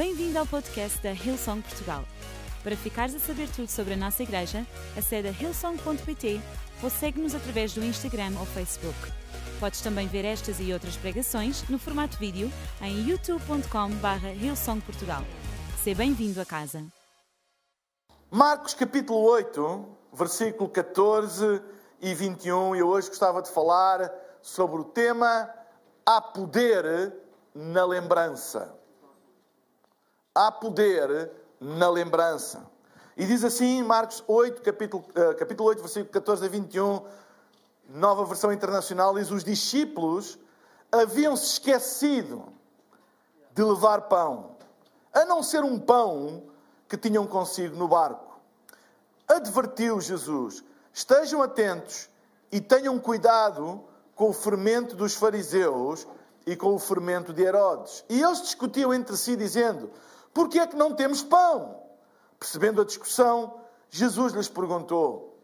Bem-vindo ao podcast da Hillsong Portugal. Para ficares a saber tudo sobre a nossa igreja, acede a hillsong.pt ou segue-nos através do Instagram ou Facebook. Podes também ver estas e outras pregações no formato vídeo em youtube.com.br hillsongportugal. Seja bem-vindo a casa. Marcos capítulo 8, versículo 14 e 21. Eu hoje gostava de falar sobre o tema Há poder na lembrança. Há poder na lembrança. E diz assim, Marcos 8, capítulo, uh, capítulo 8, versículo 14 a 21, nova versão internacional, diz: Os discípulos haviam-se esquecido de levar pão, a não ser um pão que tinham consigo no barco. Advertiu Jesus: estejam atentos e tenham cuidado com o fermento dos fariseus e com o fermento de Herodes. E eles discutiam entre si, dizendo: Por que é que não temos pão? Percebendo a discussão, Jesus lhes perguntou: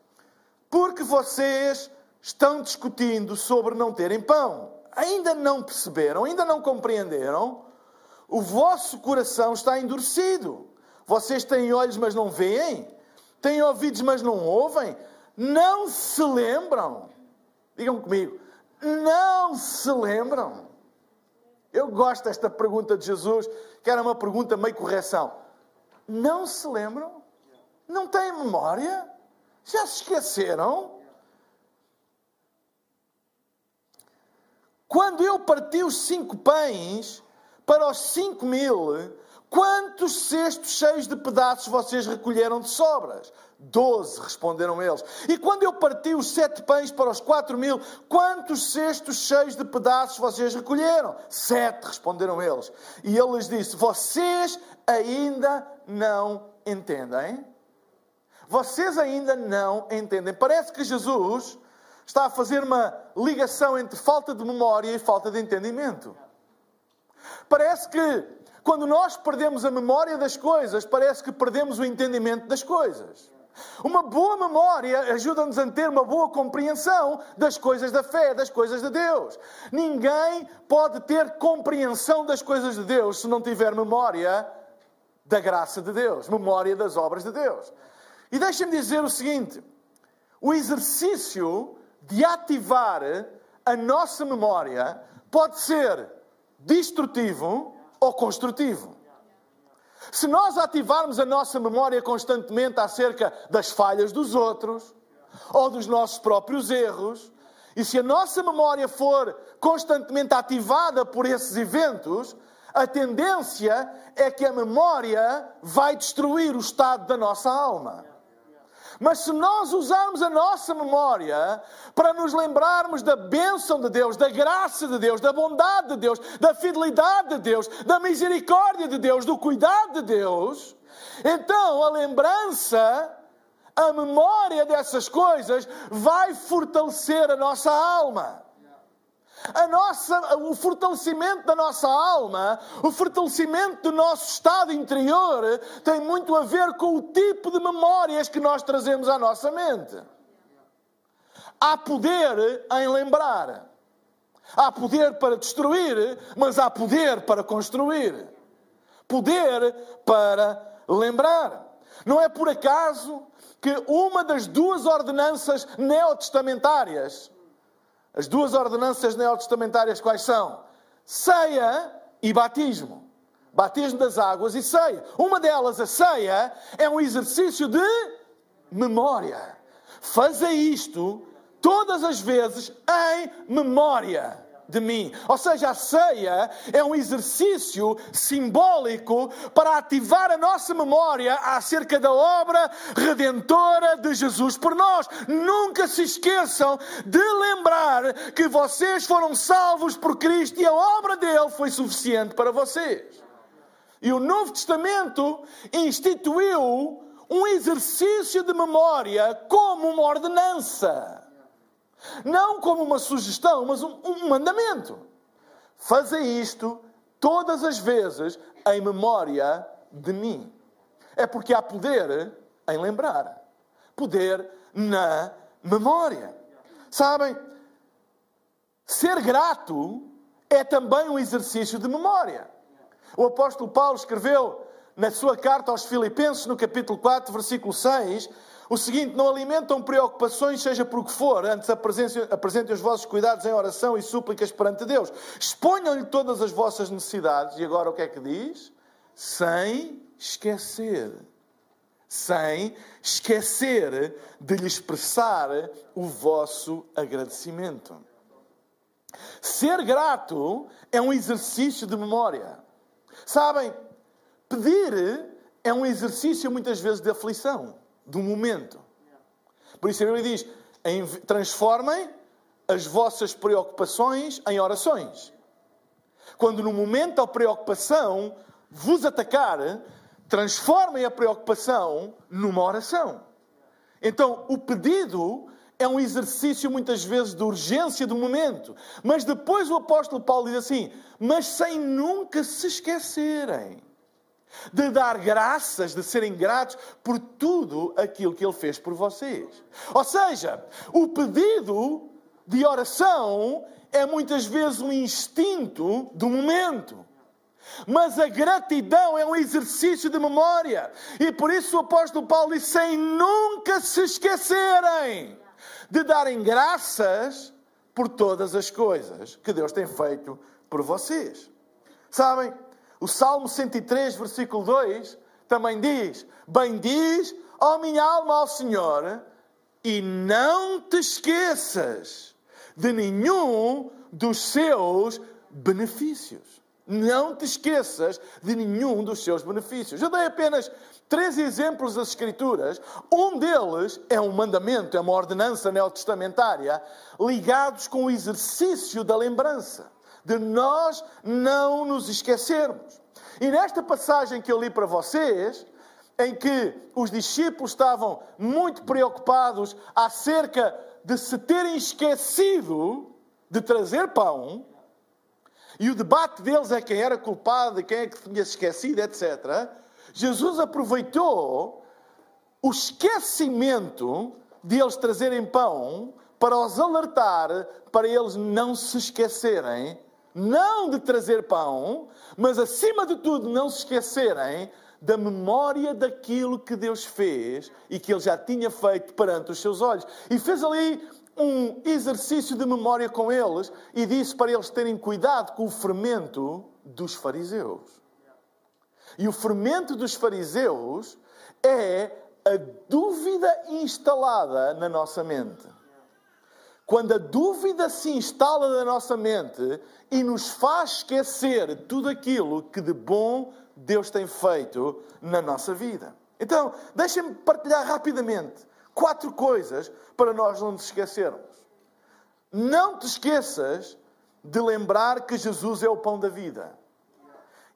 Porque vocês estão discutindo sobre não terem pão? Ainda não perceberam? Ainda não compreenderam? O vosso coração está endurecido. Vocês têm olhos, mas não veem? Têm ouvidos, mas não ouvem? Não se lembram? Digam comigo. Não se lembram? Eu gosto desta pergunta de Jesus, que era uma pergunta meio correção. Não se lembram? Não têm memória? Já se esqueceram? Quando eu parti os cinco pães para os cinco mil, quantos cestos cheios de pedaços vocês recolheram de sobras? Doze, responderam eles. E quando eu parti os sete pães para os quatro mil, quantos cestos cheios de pedaços vocês recolheram? Sete, responderam eles. E ele lhes disse: Vocês ainda não entendem? Vocês ainda não entendem. Parece que Jesus está a fazer uma ligação entre falta de memória e falta de entendimento. Parece que quando nós perdemos a memória das coisas, parece que perdemos o entendimento das coisas. Uma boa memória ajuda-nos a ter uma boa compreensão das coisas da fé, das coisas de Deus. Ninguém pode ter compreensão das coisas de Deus se não tiver memória da graça de Deus, memória das obras de Deus. E deixem-me dizer o seguinte: o exercício de ativar a nossa memória pode ser destrutivo ou construtivo. Se nós ativarmos a nossa memória constantemente acerca das falhas dos outros ou dos nossos próprios erros, e se a nossa memória for constantemente ativada por esses eventos, a tendência é que a memória vai destruir o estado da nossa alma. Mas se nós usarmos a nossa memória para nos lembrarmos da bênção de Deus, da graça de Deus, da bondade de Deus, da fidelidade de Deus, da misericórdia de Deus, do cuidado de Deus, então a lembrança, a memória dessas coisas vai fortalecer a nossa alma. A nossa, o fortalecimento da nossa alma, o fortalecimento do nosso estado interior, tem muito a ver com o tipo de memórias que nós trazemos à nossa mente. Há poder em lembrar. Há poder para destruir, mas há poder para construir. Poder para lembrar. Não é por acaso que uma das duas ordenanças neotestamentárias as duas ordenanças neotestamentárias quais são? Ceia e batismo. Batismo das águas e ceia. Uma delas, a ceia, é um exercício de memória. Faça isto todas as vezes em memória de mim. Ou seja, a ceia é um exercício simbólico para ativar a nossa memória acerca da obra redentora de Jesus por nós. Nunca se esqueçam de lembrar que vocês foram salvos por Cristo e a obra dele foi suficiente para vocês. E o Novo Testamento instituiu um exercício de memória como uma ordenança. Não como uma sugestão, mas um, um mandamento. Fazei isto todas as vezes em memória de mim. É porque há poder em lembrar. Poder na memória. Sabem? Ser grato é também um exercício de memória. O apóstolo Paulo escreveu na sua carta aos Filipenses, no capítulo 4, versículo 6, o seguinte: Não alimentam preocupações, seja por que for, antes apresentem os vossos cuidados em oração e súplicas perante Deus. Exponham-lhe todas as vossas necessidades. E agora o que é que diz? Sem esquecer. Sem esquecer de lhe expressar o vosso agradecimento. Ser grato é um exercício de memória. Sabem, pedir é um exercício muitas vezes de aflição do momento. Por isso a Bíblia diz: transformem as vossas preocupações em orações. Quando no momento da preocupação vos atacar, transformem a preocupação numa oração. Então, o pedido é um exercício muitas vezes de urgência do momento. Mas depois o apóstolo Paulo diz assim: mas sem nunca se esquecerem de dar graças, de serem gratos por tudo aquilo que Ele fez por vocês. Ou seja, o pedido de oração é muitas vezes um instinto do momento. Mas a gratidão é um exercício de memória. E por isso o apóstolo Paulo diz: sem nunca se esquecerem de darem graças por todas as coisas que Deus tem feito por vocês. Sabem, o Salmo 103, versículo 2, também diz: Bendiz, ó minha alma, ao Senhor, e não te esqueças de nenhum dos seus benefícios. Não te esqueças de nenhum dos seus benefícios. Eu dei apenas três exemplos das Escrituras. Um deles é um mandamento, é uma ordenança neotestamentária, ligados com o exercício da lembrança de nós não nos esquecermos. E nesta passagem que eu li para vocês, em que os discípulos estavam muito preocupados acerca de se terem esquecido de trazer pão, e o debate deles é quem era culpado, quem é que tinha esquecido, etc. Jesus aproveitou o esquecimento de eles trazerem pão para os alertar para eles não se esquecerem não de trazer pão, mas acima de tudo não se esquecerem da memória daquilo que Deus fez e que Ele já tinha feito perante os seus olhos. E fez ali um exercício de memória com eles e disse para eles terem cuidado com o fermento dos fariseus. E o fermento dos fariseus é a dúvida instalada na nossa mente. Quando a dúvida se instala na nossa mente e nos faz esquecer tudo aquilo que de bom Deus tem feito na nossa vida. Então, deixem-me partilhar rapidamente quatro coisas para nós não nos esquecermos. Não te esqueças de lembrar que Jesus é o pão da vida.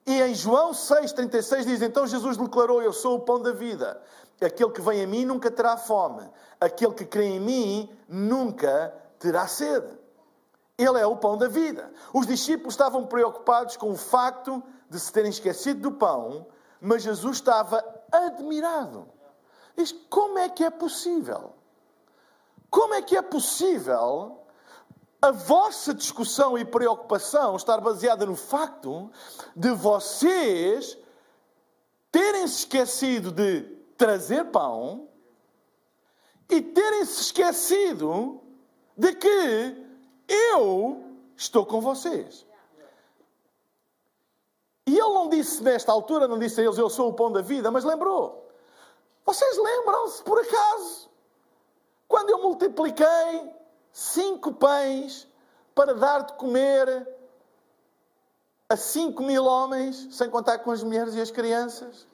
E em João 6,36 diz: Então Jesus declarou: Eu sou o pão da vida. Aquele que vem a mim nunca terá fome. Aquele que crê em mim nunca terá sede. Ele é o pão da vida. Os discípulos estavam preocupados com o facto de se terem esquecido do pão, mas Jesus estava admirado. Diz: como é que é possível? Como é que é possível a vossa discussão e preocupação estar baseada no facto de vocês terem se esquecido de trazer pão e terem se esquecido de que eu estou com vocês. E ele não disse nesta altura, não disse a eles, eu sou o pão da vida, mas lembrou. Vocês lembram-se, por acaso, quando eu multipliquei cinco pães para dar de comer a cinco mil homens, sem contar com as mulheres e as crianças?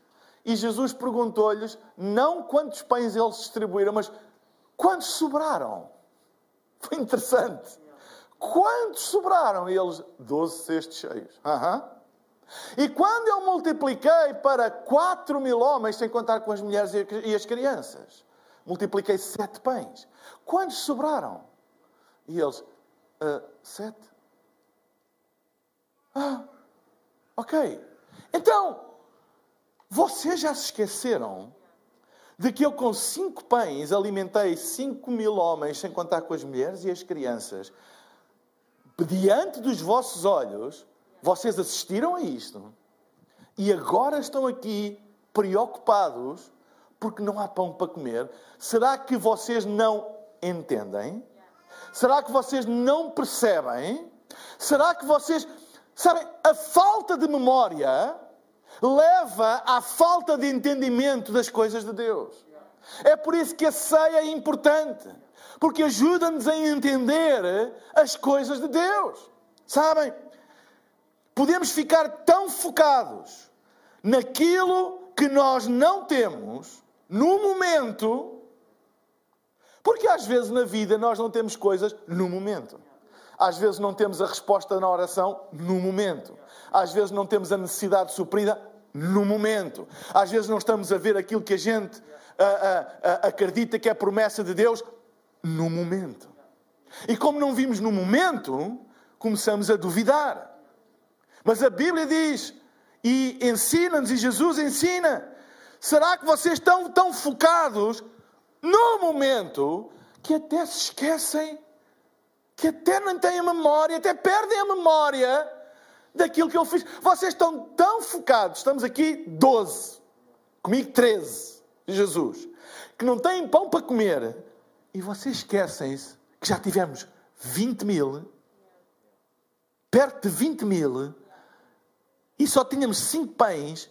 E Jesus perguntou-lhes, não quantos pães eles distribuíram, mas quantos sobraram? Foi interessante. Quantos sobraram? E eles, doze cestos cheios. Uhum. E quando eu multipliquei para quatro mil homens, sem contar com as mulheres e as crianças, multipliquei sete pães. Quantos sobraram? E eles, uh, sete. Ah, ok. Então, vocês já se esqueceram de que eu com cinco pães alimentei cinco mil homens, sem contar com as mulheres e as crianças, diante dos vossos olhos, vocês assistiram a isto. e agora estão aqui preocupados porque não há pão para comer. Será que vocês não entendem? Será que vocês não percebem? Será que vocês. Sabem, a falta de memória leva à falta de entendimento das coisas de Deus. É por isso que a ceia é importante, porque ajuda-nos a entender as coisas de Deus. Sabem? Podemos ficar tão focados naquilo que nós não temos no momento, porque às vezes na vida nós não temos coisas no momento. Às vezes não temos a resposta na oração no momento. Às vezes não temos a necessidade suprida no momento. Às vezes não estamos a ver aquilo que a gente a, a, a, acredita que é promessa de Deus no momento. E como não vimos no momento, começamos a duvidar. Mas a Bíblia diz e ensina-nos, e Jesus ensina. Será que vocês estão tão focados no momento que até se esquecem que até não têm a memória, até perdem a memória daquilo que eu fiz. Vocês estão tão focados, estamos aqui 12, comigo 13, de Jesus, que não têm pão para comer e vocês esquecem-se que já tivemos 20 mil, perto de 20 mil, e só tínhamos 5 pães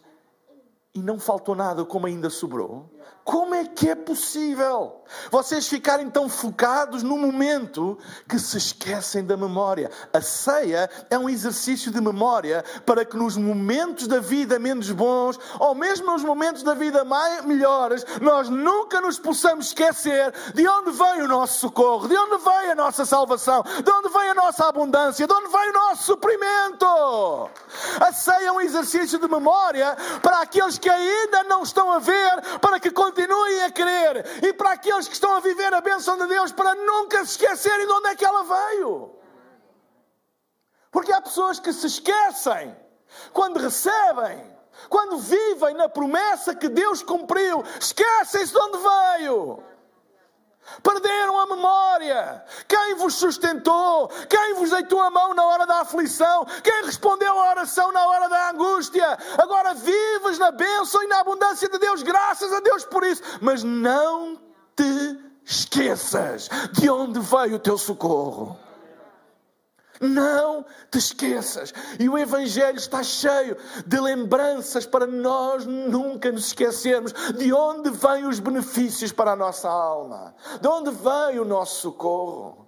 e não faltou nada como ainda sobrou. Como é que é possível? Vocês ficarem tão focados no momento que se esquecem da memória. A ceia é um exercício de memória para que nos momentos da vida menos bons, ou mesmo nos momentos da vida mais, melhores, nós nunca nos possamos esquecer de onde vem o nosso socorro, de onde vem a nossa salvação, de onde vem a nossa abundância, de onde vem o nosso suprimento. A ceia é um exercício de memória para aqueles que ainda não estão a ver, para que continuem a crer. E para aqueles que estão a viver a bênção de Deus, para nunca se esquecerem de onde é que ela veio. Porque há pessoas que se esquecem quando recebem, quando vivem na promessa que Deus cumpriu, esquecem-se de onde veio. Perderam a memória. Quem vos sustentou? Quem vos deitou a mão na hora da aflição? Quem respondeu à oração na hora da angústia? Agora vives na bênção e na abundância de Deus, graças a Deus por isso. Mas não te esqueças de onde veio o teu socorro. Não te esqueças. E o Evangelho está cheio de lembranças para nós nunca nos esquecermos de onde vêm os benefícios para a nossa alma, de onde vem o nosso socorro.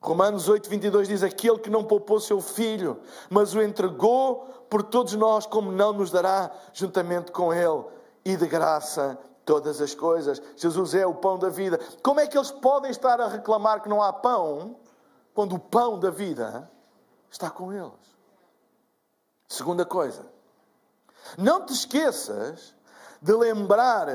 Romanos 8, 22 diz: Aquele que não poupou seu filho, mas o entregou por todos nós, como não nos dará juntamente com ele e de graça todas as coisas. Jesus é o pão da vida. Como é que eles podem estar a reclamar que não há pão? Quando o pão da vida está com eles. Segunda coisa, não te esqueças de lembrar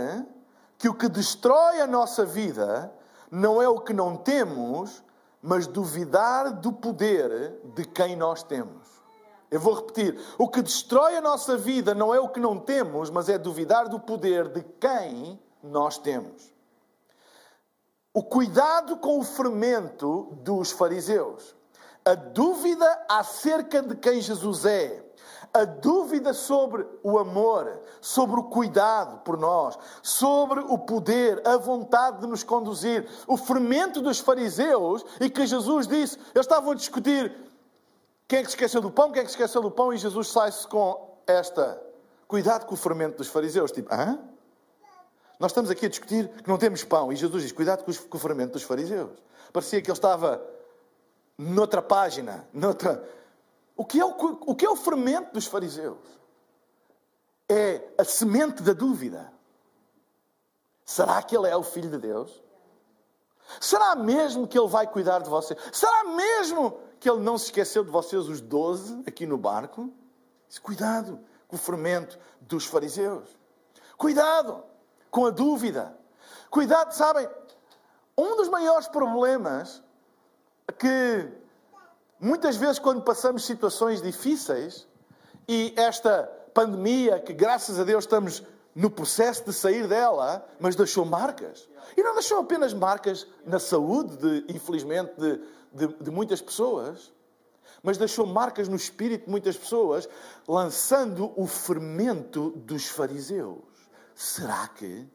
que o que destrói a nossa vida não é o que não temos, mas duvidar do poder de quem nós temos. Eu vou repetir: o que destrói a nossa vida não é o que não temos, mas é duvidar do poder de quem nós temos o cuidado com o fermento dos fariseus, a dúvida acerca de quem Jesus é, a dúvida sobre o amor, sobre o cuidado por nós, sobre o poder, a vontade de nos conduzir, o fermento dos fariseus e que Jesus disse, eles estavam a discutir quem é que esqueceu do pão, quem é que esqueceu do pão e Jesus sai-se com esta cuidado com o fermento dos fariseus, tipo, hã? Nós estamos aqui a discutir que não temos pão. E Jesus diz: cuidado com, o fermento dos fariseus. Parecia que ele estava noutra página. Noutra... O, que é o, o que é o fermento dos fariseus? É a semente da dúvida. Será que ele é o filho de Deus? Será mesmo que ele vai cuidar de vocês? Será mesmo que ele não se esqueceu de vocês, os doze, aqui no barco? Cuidado com o fermento dos fariseus. Cuidado! Com a dúvida. Cuidado, sabem? Um dos maiores problemas que muitas vezes, quando passamos situações difíceis, e esta pandemia, que graças a Deus estamos no processo de sair dela, mas deixou marcas. E não deixou apenas marcas na saúde, de, infelizmente, de, de, de muitas pessoas. mas deixou marcas no espírito de muitas pessoas, lançando o fermento dos fariseus. Será que?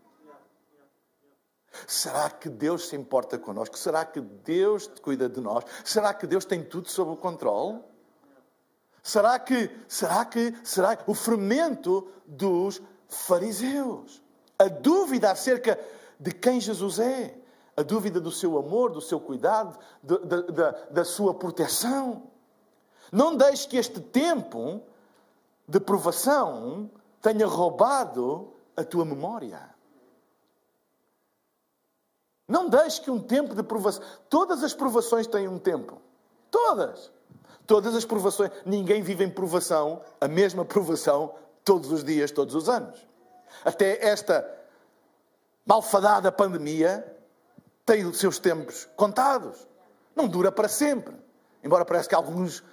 Será que Deus se importa connosco? Será que Deus cuida de nós? Será que Deus tem tudo sob o controle? Será que, será que, será que o fermento dos fariseus? A dúvida acerca de quem Jesus é, a dúvida do seu amor, do seu cuidado, da, sua proteção. Não deixe que este tempo de provação tenha roubado a tua memória. Não deixe que um tempo de provação. Todas as provações têm um tempo. Todas. Todas as provações. Ninguém vive em provação, a mesma provação, todos os dias, todos os anos. Até esta malfadada pandemia tem os seus tempos contados. Não dura para sempre. Embora parece que alguns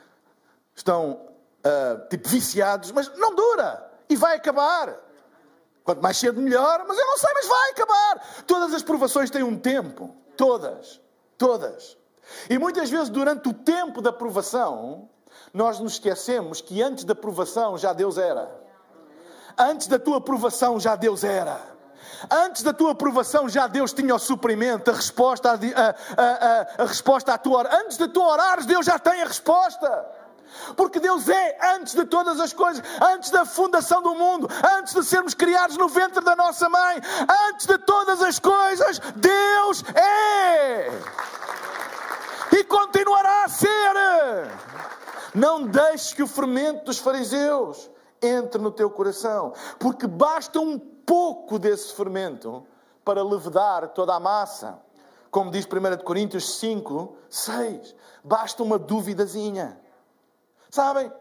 estão uh, tipo viciados, mas não dura e vai acabar. Quanto mais cedo, melhor, mas eu não sei, mas vai acabar. Todas as provações têm um tempo. Todas. Todas. E muitas vezes, durante o tempo da provação, nós nos esquecemos que antes da provação já Deus era. Antes da tua provação já Deus era. Antes da tua aprovação já Deus tinha o suprimento, a resposta, a, a, a, a resposta à tua. Antes de tu orares, Deus já tem a resposta. Porque Deus é antes de todas as coisas, antes da fundação do mundo, antes de sermos criados no ventre da nossa mãe, antes de todas as coisas, Deus é. E continuará a ser. Não deixes que o fermento dos fariseus entre no teu coração, porque basta um pouco desse fermento para levedar toda a massa. Como diz 1 Coríntios 5, 6, basta uma duvidazinha. Sabem?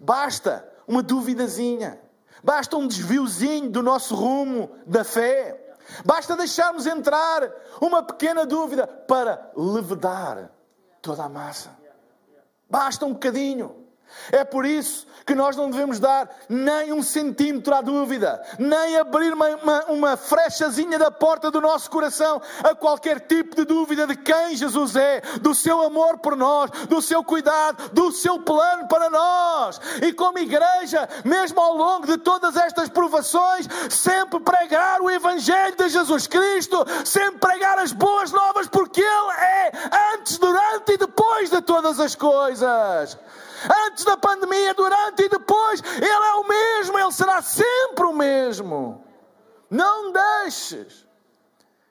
Basta uma duvidazinha. Basta um desviozinho do nosso rumo da fé. Basta deixarmos entrar uma pequena dúvida para levedar toda a massa. Basta um bocadinho. É por isso que nós não devemos dar nem um centímetro à dúvida, nem abrir uma, uma, uma, frechazinha da porta do nosso coração a qualquer tipo de dúvida de quem Jesus é, do seu amor por nós, do seu cuidado, do seu plano para nós. E como igreja, mesmo ao longo de todas estas provações, sempre pregar o Evangelho de Jesus Cristo, sempre pregar as boas novas, antes, durante e depois de todas as coisas antes da pandemia, durante e depois, Ele é o mesmo, Ele será sempre o mesmo. Não deixes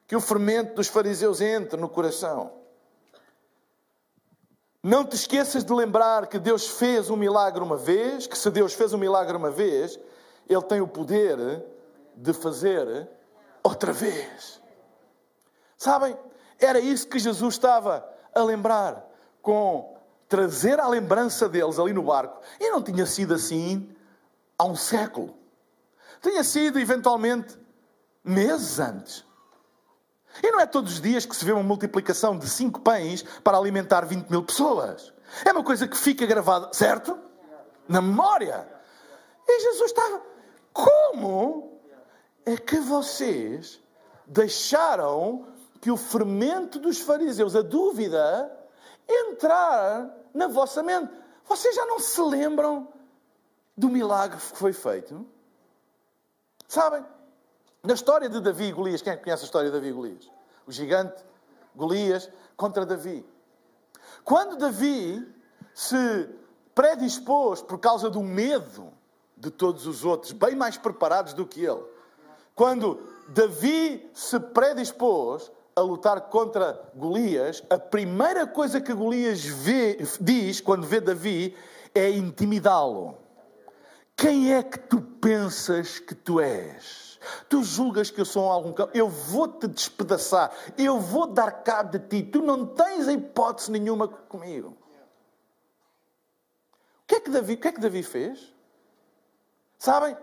que o fermento dos fariseus entre no coração. Não te esqueças de lembrar que Deus fez um milagre uma vez, que se Deus fez um milagre uma vez, Ele tem o poder de fazer outra vez. Sabem? Era isso que Jesus estava a lembrar com trazer à lembrança deles ali no barco. E não tinha sido assim há um século. Tinha sido, eventualmente, meses antes. E não é todos os dias que se vê uma multiplicação de cinco pães para alimentar 20 mil pessoas. É uma coisa que fica gravada, certo? Na memória. E Jesus estava. Como é que vocês deixaram que o fermento dos fariseus, a dúvida, entrar na vossa mente. Vocês já não se lembram do milagre que foi feito? Sabem? Na história de Davi e Golias, quem conhece a história de Davi e Golias? O gigante Golias contra Davi. Quando Davi se predispôs por causa do medo de todos os outros, bem mais preparados do que ele, quando Davi se predispôs a lutar contra Golias, a primeira coisa que Golias vê, diz quando vê Davi é intimidá-lo. Quem é que tu pensas que tu és? Tu julgas que eu sou algum cão? Eu vou-te despedaçar, eu vou dar cabo de ti, tu não tens hipótese nenhuma comigo. O que é que Davi, o que é que Davi fez? Sabem?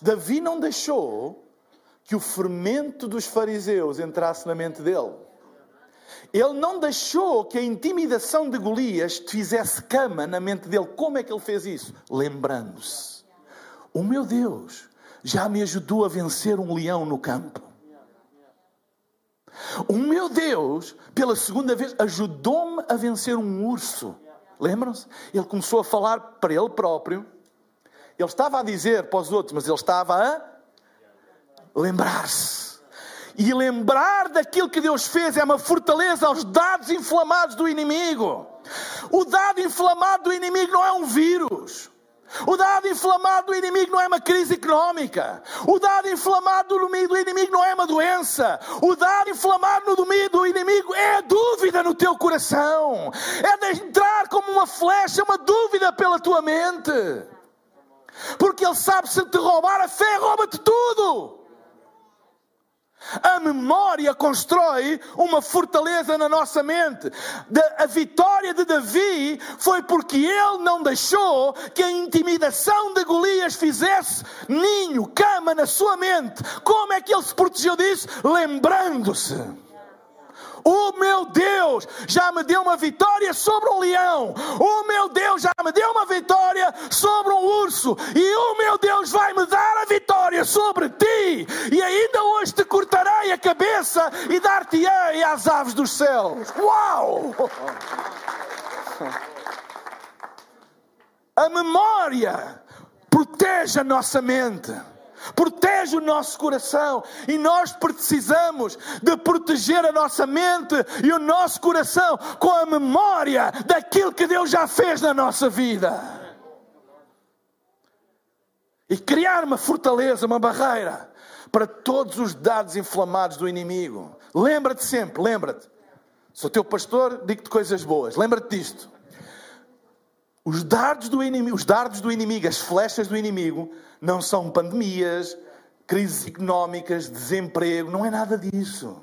Davi não deixou que o fermento dos fariseus entrasse na mente dele. Ele não deixou que a intimidação de Golias fizesse cama na mente dele. Como é que ele fez isso? Lembrando-se: o meu Deus já me ajudou a vencer um leão no campo. O meu Deus, pela segunda vez, ajudou-me a vencer um urso Lembram-se? Ele começou a falar para ele próprio. Ele estava a dizer para os outros, mas ele estava a lembrar-se. E lembrar daquilo que Deus fez é uma fortaleza aos dados inflamados do inimigo. O dado inflamado do inimigo não é um vírus. O dado inflamado do inimigo não é uma crise económica. O dado inflamado do inimigo não é uma doença. O dado inflamado do inimigo é a dúvida no teu coração. É de entrar como uma flecha, uma dúvida pela tua mente. Porque ele sabe se te roubar a fé, rouba-te tudo. A memória constrói uma fortaleza na nossa mente. A vitória de Davi foi porque ele não deixou que a intimidação de Golias fizesse ninho, cama na sua mente. Como é que ele se protegeu disso? Lembrando-se o meu Deus já me deu uma vitória sobre um leão. O meu Deus já me deu uma vitória sobre um urso. E o meu Deus vai me dar a vitória sobre ti. E ainda hoje te cortarei a cabeça e dar-te-ei às aves dos céus. Uau! A memória protege a nossa mente protege o nosso coração e nós precisamos de proteger a nossa mente e o nosso coração com a memória daquilo que Deus já fez na nossa vida. E criar uma fortaleza, uma barreira para todos os dados inflamados do inimigo. Lembra-te sempre, lembra-te. Sou teu pastor, digo-te coisas boas. Lembra-te disto. Os dardos do inimigo, os dardos do inimigo, as flechas do inimigo, não são pandemias, crises económicas, desemprego, não é nada disso.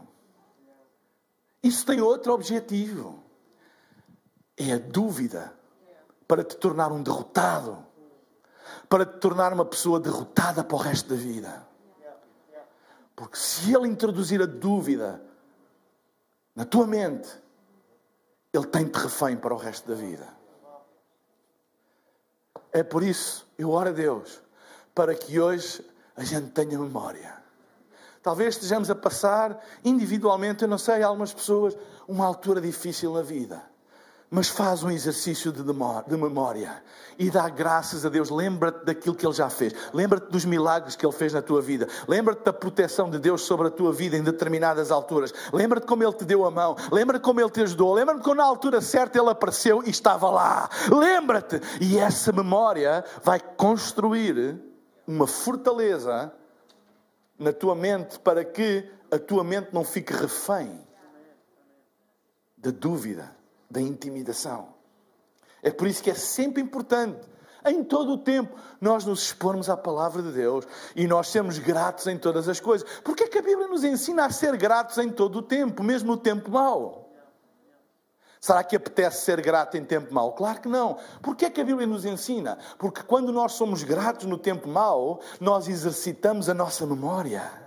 Isso tem outro objetivo. É a dúvida para te tornar um derrotado, para te tornar uma pessoa derrotada para o resto da vida. Porque se ele introduzir a dúvida na tua mente, ele tem-te refém para o resto da vida. É por isso, eu oro a Deus, para que hoje a gente tenha memória. Talvez estejamos a passar individualmente, eu não sei, algumas pessoas, uma altura difícil na vida mas faz um exercício de memória e dá graças a Deus. Lembra-te daquilo que Ele já fez, lembra-te dos milagres que Ele fez na tua vida, lembra-te da proteção de Deus sobre a tua vida em determinadas alturas, lembra-te como Ele te deu a mão, lembra-te como Ele te ajudou, lembra-te quando na altura certa Ele apareceu e estava lá. Lembra-te, e essa memória vai construir uma fortaleza na tua mente para que a tua mente não fique refém da dúvida da intimidação. É por isso que é sempre importante, em todo o tempo, nós nos expormos à palavra de Deus e nós sermos gratos em todas as coisas. Porque é que a Bíblia nos ensina a ser gratos em todo o tempo, mesmo no tempo mau? Será que apetece ser grato em tempo mau? Claro que não. Porquê é que a Bíblia nos ensina? Porque quando nós somos gratos no tempo mau, nós exercitamos a nossa memória.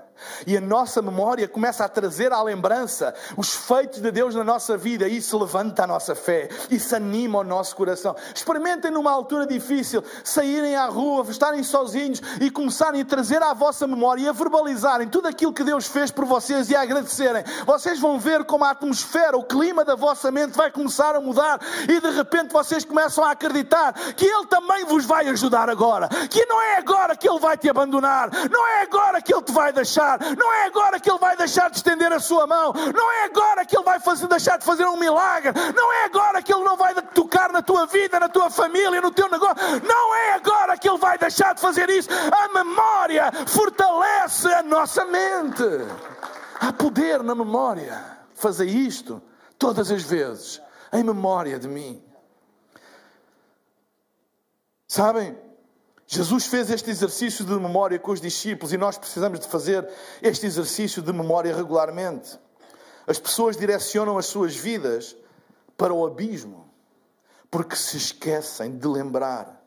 E a nossa memória começa a trazer à lembrança os feitos de Deus na nossa vida. E isso levanta a nossa fé. Isso anima o nosso coração. Experimentem numa altura difícil saírem à rua, estarem sozinhos e começarem a trazer à vossa memória e a verbalizarem tudo aquilo que Deus fez por vocês e a agradecerem. Vocês vão ver como a atmosfera, o clima da vossa mente vai começar a mudar e de repente vocês começam a acreditar que Ele também vos vai ajudar agora. Que não é agora que Ele vai te abandonar. Não é agora que Ele te vai deixar deixar, não é agora que Ele vai deixar de estender a sua mão, não é agora que Ele vai fazer, deixar de fazer um milagre, não é agora que Ele não vai tocar na tua vida, na tua família, no teu negócio, não é agora que Ele vai deixar de fazer isso. A memória fortalece a nossa mente. Há poder na memória. Fazer isto todas as vezes, em memória de mim. Sabem? Jesus fez este exercício de memória com os discípulos e nós precisamos de fazer este exercício de memória regularmente. As pessoas direcionam as suas vidas para o abismo porque se esquecem de lembrar.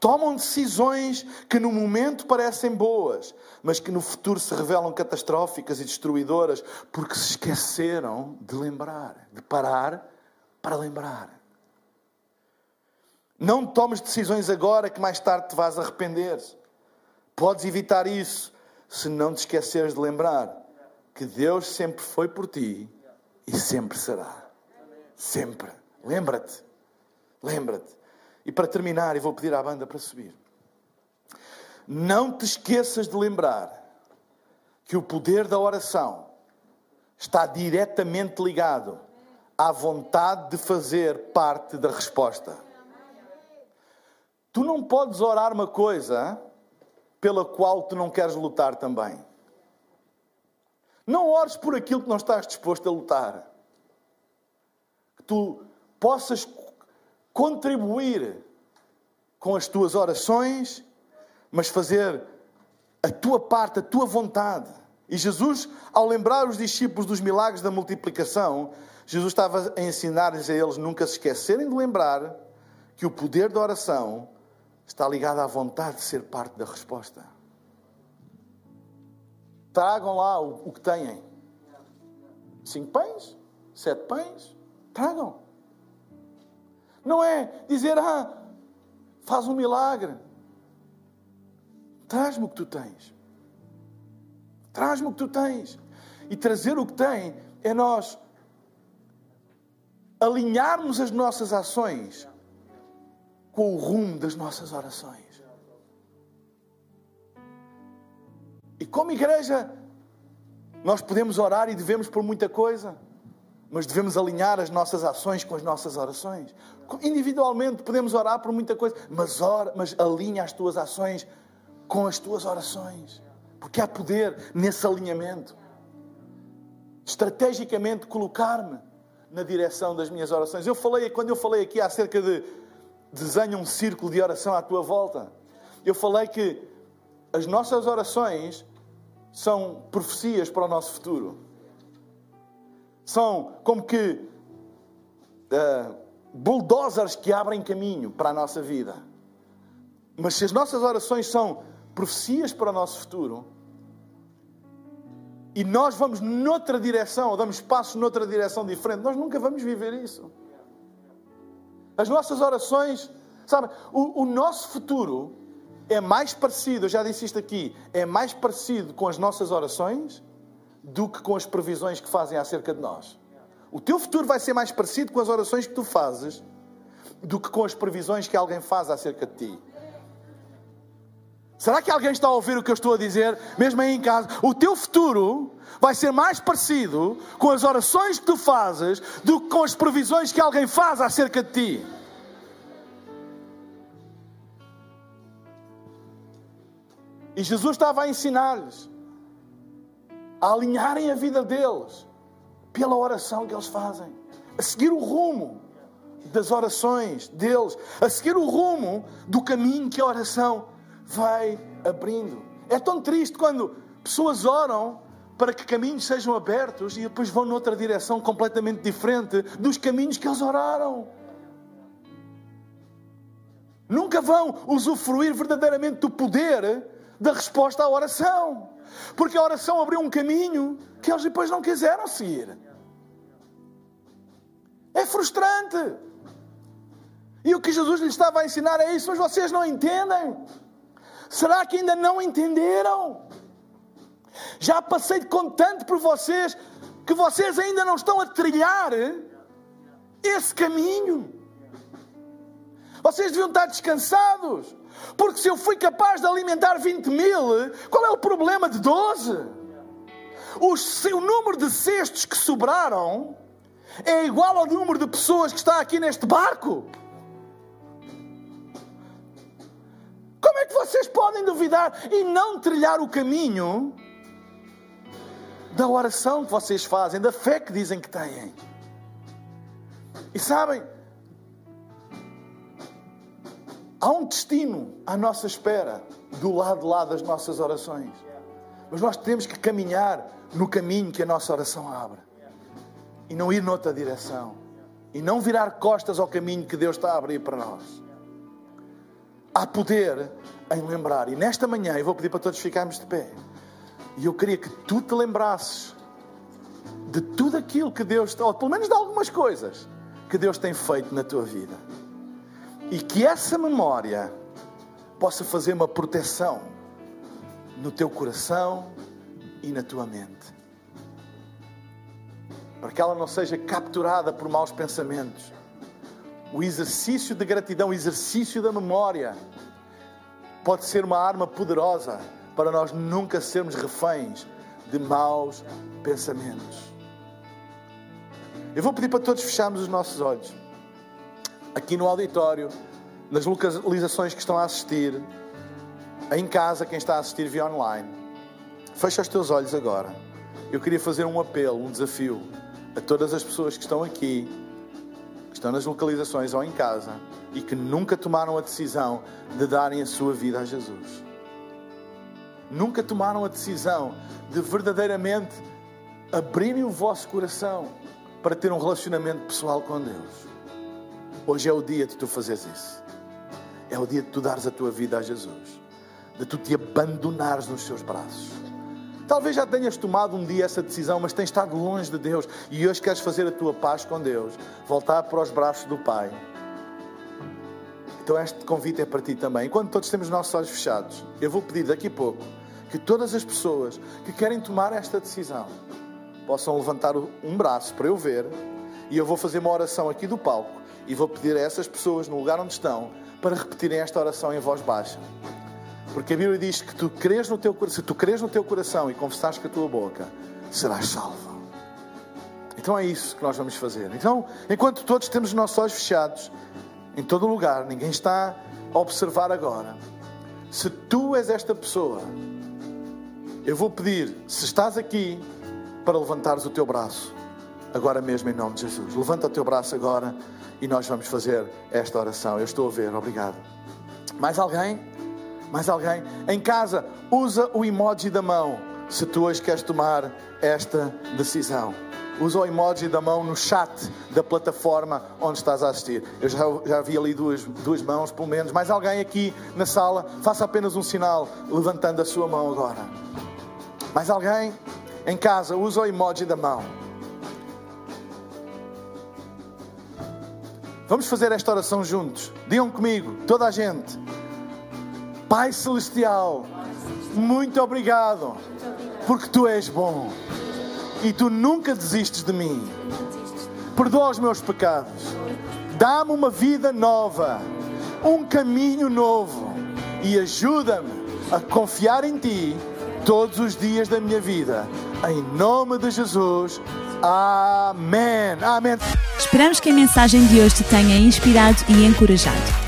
Tomam decisões que no momento parecem boas, mas que no futuro se revelam catastróficas e destruidoras porque se esqueceram de lembrar, de parar para lembrar. Não tomes decisões agora que mais tarde te vais arrepender. Podes evitar isso se não te esqueceres de lembrar que Deus sempre foi por ti e sempre será. Sempre. Lembra-te. Lembra-te. E para terminar, e vou pedir à banda para subir. Não te esqueças de lembrar que o poder da oração está diretamente ligado à vontade de fazer parte da resposta. Tu não podes orar uma coisa pela qual tu não queres lutar também. Não ores por aquilo que não estás disposto a lutar. Que tu possas contribuir com as tuas orações, mas fazer a tua parte, a tua vontade. E Jesus, ao lembrar os discípulos dos milagres da multiplicação, Jesus estava a ensinar-lhes a eles nunca se esquecerem de lembrar que o poder da oração está ligado à vontade de ser parte da resposta. Tragam lá o, o que têm. Cinco pães? Sete pães? Tragam. Não é dizer, ah, faz um milagre. Traz-me o que tu tens. Traz-me o que tu tens. E trazer o que tem é nós alinharmos as nossas ações com o rumo das nossas orações. E como igreja, nós podemos orar e devemos por muita coisa, mas devemos alinhar as nossas ações com as nossas orações. Individualmente podemos orar por muita coisa, mas, ora, mas alinha as tuas ações com as tuas orações, porque há poder nesse alinhamento. Estrategicamente colocar-me na direção das minhas orações. Eu falei, quando eu falei aqui acerca de desenha um círculo de oração à tua volta, eu falei que as nossas orações são profecias para o nosso futuro. São como que uh, bulldozers que abrem caminho para a nossa vida. Mas se as nossas orações são profecias para o nosso futuro, e nós vamos noutra direção, ou damos passos noutra direção diferente, nós nunca vamos viver isso. As nossas orações, sabe, o, o nosso futuro é mais parecido, eu já disse isto aqui, é mais parecido com as nossas orações do que com as previsões que fazem acerca de nós. O teu futuro vai ser mais parecido com as orações que tu fazes do que com as previsões que alguém faz acerca de ti. Será que alguém está a ouvir o que eu estou a dizer, mesmo aí em casa? O teu futuro vai ser mais parecido com as orações que tu fazes do que com as previsões que alguém faz acerca de ti. E Jesus estava a ensinar-lhes a alinharem a vida deles pela oração que eles fazem, a seguir o rumo das orações deles, a seguir o rumo do caminho que a oração vai abrindo. É tão triste quando pessoas oram para que caminhos sejam abertos e depois vão noutra direção completamente diferente dos caminhos que eles oraram. Nunca vão usufruir verdadeiramente do poder da resposta à oração. Porque a oração abriu um caminho que eles depois não quiseram seguir. É frustrante. E o que Jesus lhes estava a ensinar é isso, mas vocês não entendem. Será que ainda não entenderam? Já passei com tanto por vocês que vocês ainda não estão a trilhar esse caminho. Vocês deviam estar descansados. Porque se eu fui capaz de alimentar 20 mil, qual é o problema de 12? O, número de cestos que sobraram é igual ao número de pessoas que está aqui neste barco. Vocês podem duvidar e não trilhar o caminho da oração que vocês fazem, da fé que dizem que têm? E sabem, há um destino à nossa espera do lado de lá das nossas orações. Mas nós temos que caminhar no caminho que a nossa oração abre e não ir noutra direção e não virar costas ao caminho que Deus está a abrir para nós há poder em lembrar. E nesta manhã eu vou pedir para todos ficarmos de pé. E eu queria que tu te lembrasses de tudo aquilo que Deus, ou pelo menos de algumas coisas que Deus tem feito na tua vida. E que essa memória possa fazer uma proteção no teu coração e na tua mente. Para que ela não seja capturada por maus pensamentos o exercício de gratidão, o exercício da memória, pode ser uma arma poderosa para nós nunca sermos reféns de maus pensamentos. Eu vou pedir para todos fecharmos os nossos olhos. Aqui no auditório, nas localizações que estão a assistir, em casa, quem está a assistir via online. Fecha os teus olhos agora. Eu queria fazer um apelo, um desafio a todas as pessoas que estão aqui, estão nas localizações ou em casa e que nunca tomaram a decisão de darem a sua vida a Jesus. Nunca tomaram a decisão de verdadeiramente abrirem o vosso coração para ter um relacionamento pessoal com Deus. Hoje é o dia de tu fazeres isso. É o dia de tu dares a tua vida a Jesus. De tu te abandonares nos seus braços. Talvez já tenhas tomado um dia essa decisão, mas tens estado longe de Deus e hoje queres fazer a tua paz com Deus, voltar para os braços do Pai. Então este convite é para ti também. Enquanto todos temos os nossos olhos fechados, eu vou pedir daqui a pouco que todas as pessoas que querem tomar esta decisão possam levantar um braço para eu ver e eu vou fazer uma oração aqui do palco e vou pedir a essas pessoas no lugar onde estão para repetirem esta oração em voz baixa. Porque a Bíblia diz que tu crês no teu, se tu crês no teu coração e confessares com a tua boca, serás salvo. Então é isso que nós vamos fazer. Então, enquanto todos temos os nossos olhos fechados, em todo lugar, ninguém está a observar agora. Se tu és esta pessoa, eu vou pedir, se estás aqui, para levantares o teu braço, agora mesmo em nome de Jesus. Levanta o teu braço agora e nós vamos fazer esta oração. Eu estou a ver, obrigado. Mais alguém? Mais alguém? Em casa, usa o emoji da mão se tu hoje queres tomar esta decisão. Usa o emoji da mão no chat da plataforma onde estás a assistir. Eu já, já vi ali duas, duas mãos, pelo menos. Mais alguém aqui na sala? Faça apenas um sinal levantando a sua mão agora. Mais alguém? Em casa, usa o emoji da mão. Vamos fazer esta oração juntos. Digam comigo, toda a gente. Pai Celestial, muito obrigado, porque tu és bom e tu nunca desistes de mim. Perdoa os meus pecados, dá-me uma vida nova, um caminho novo e ajuda-me a confiar em ti todos os dias da minha vida. Em nome de Jesus. Amém. Amém. Esperamos que a mensagem de hoje te tenha inspirado e encorajado.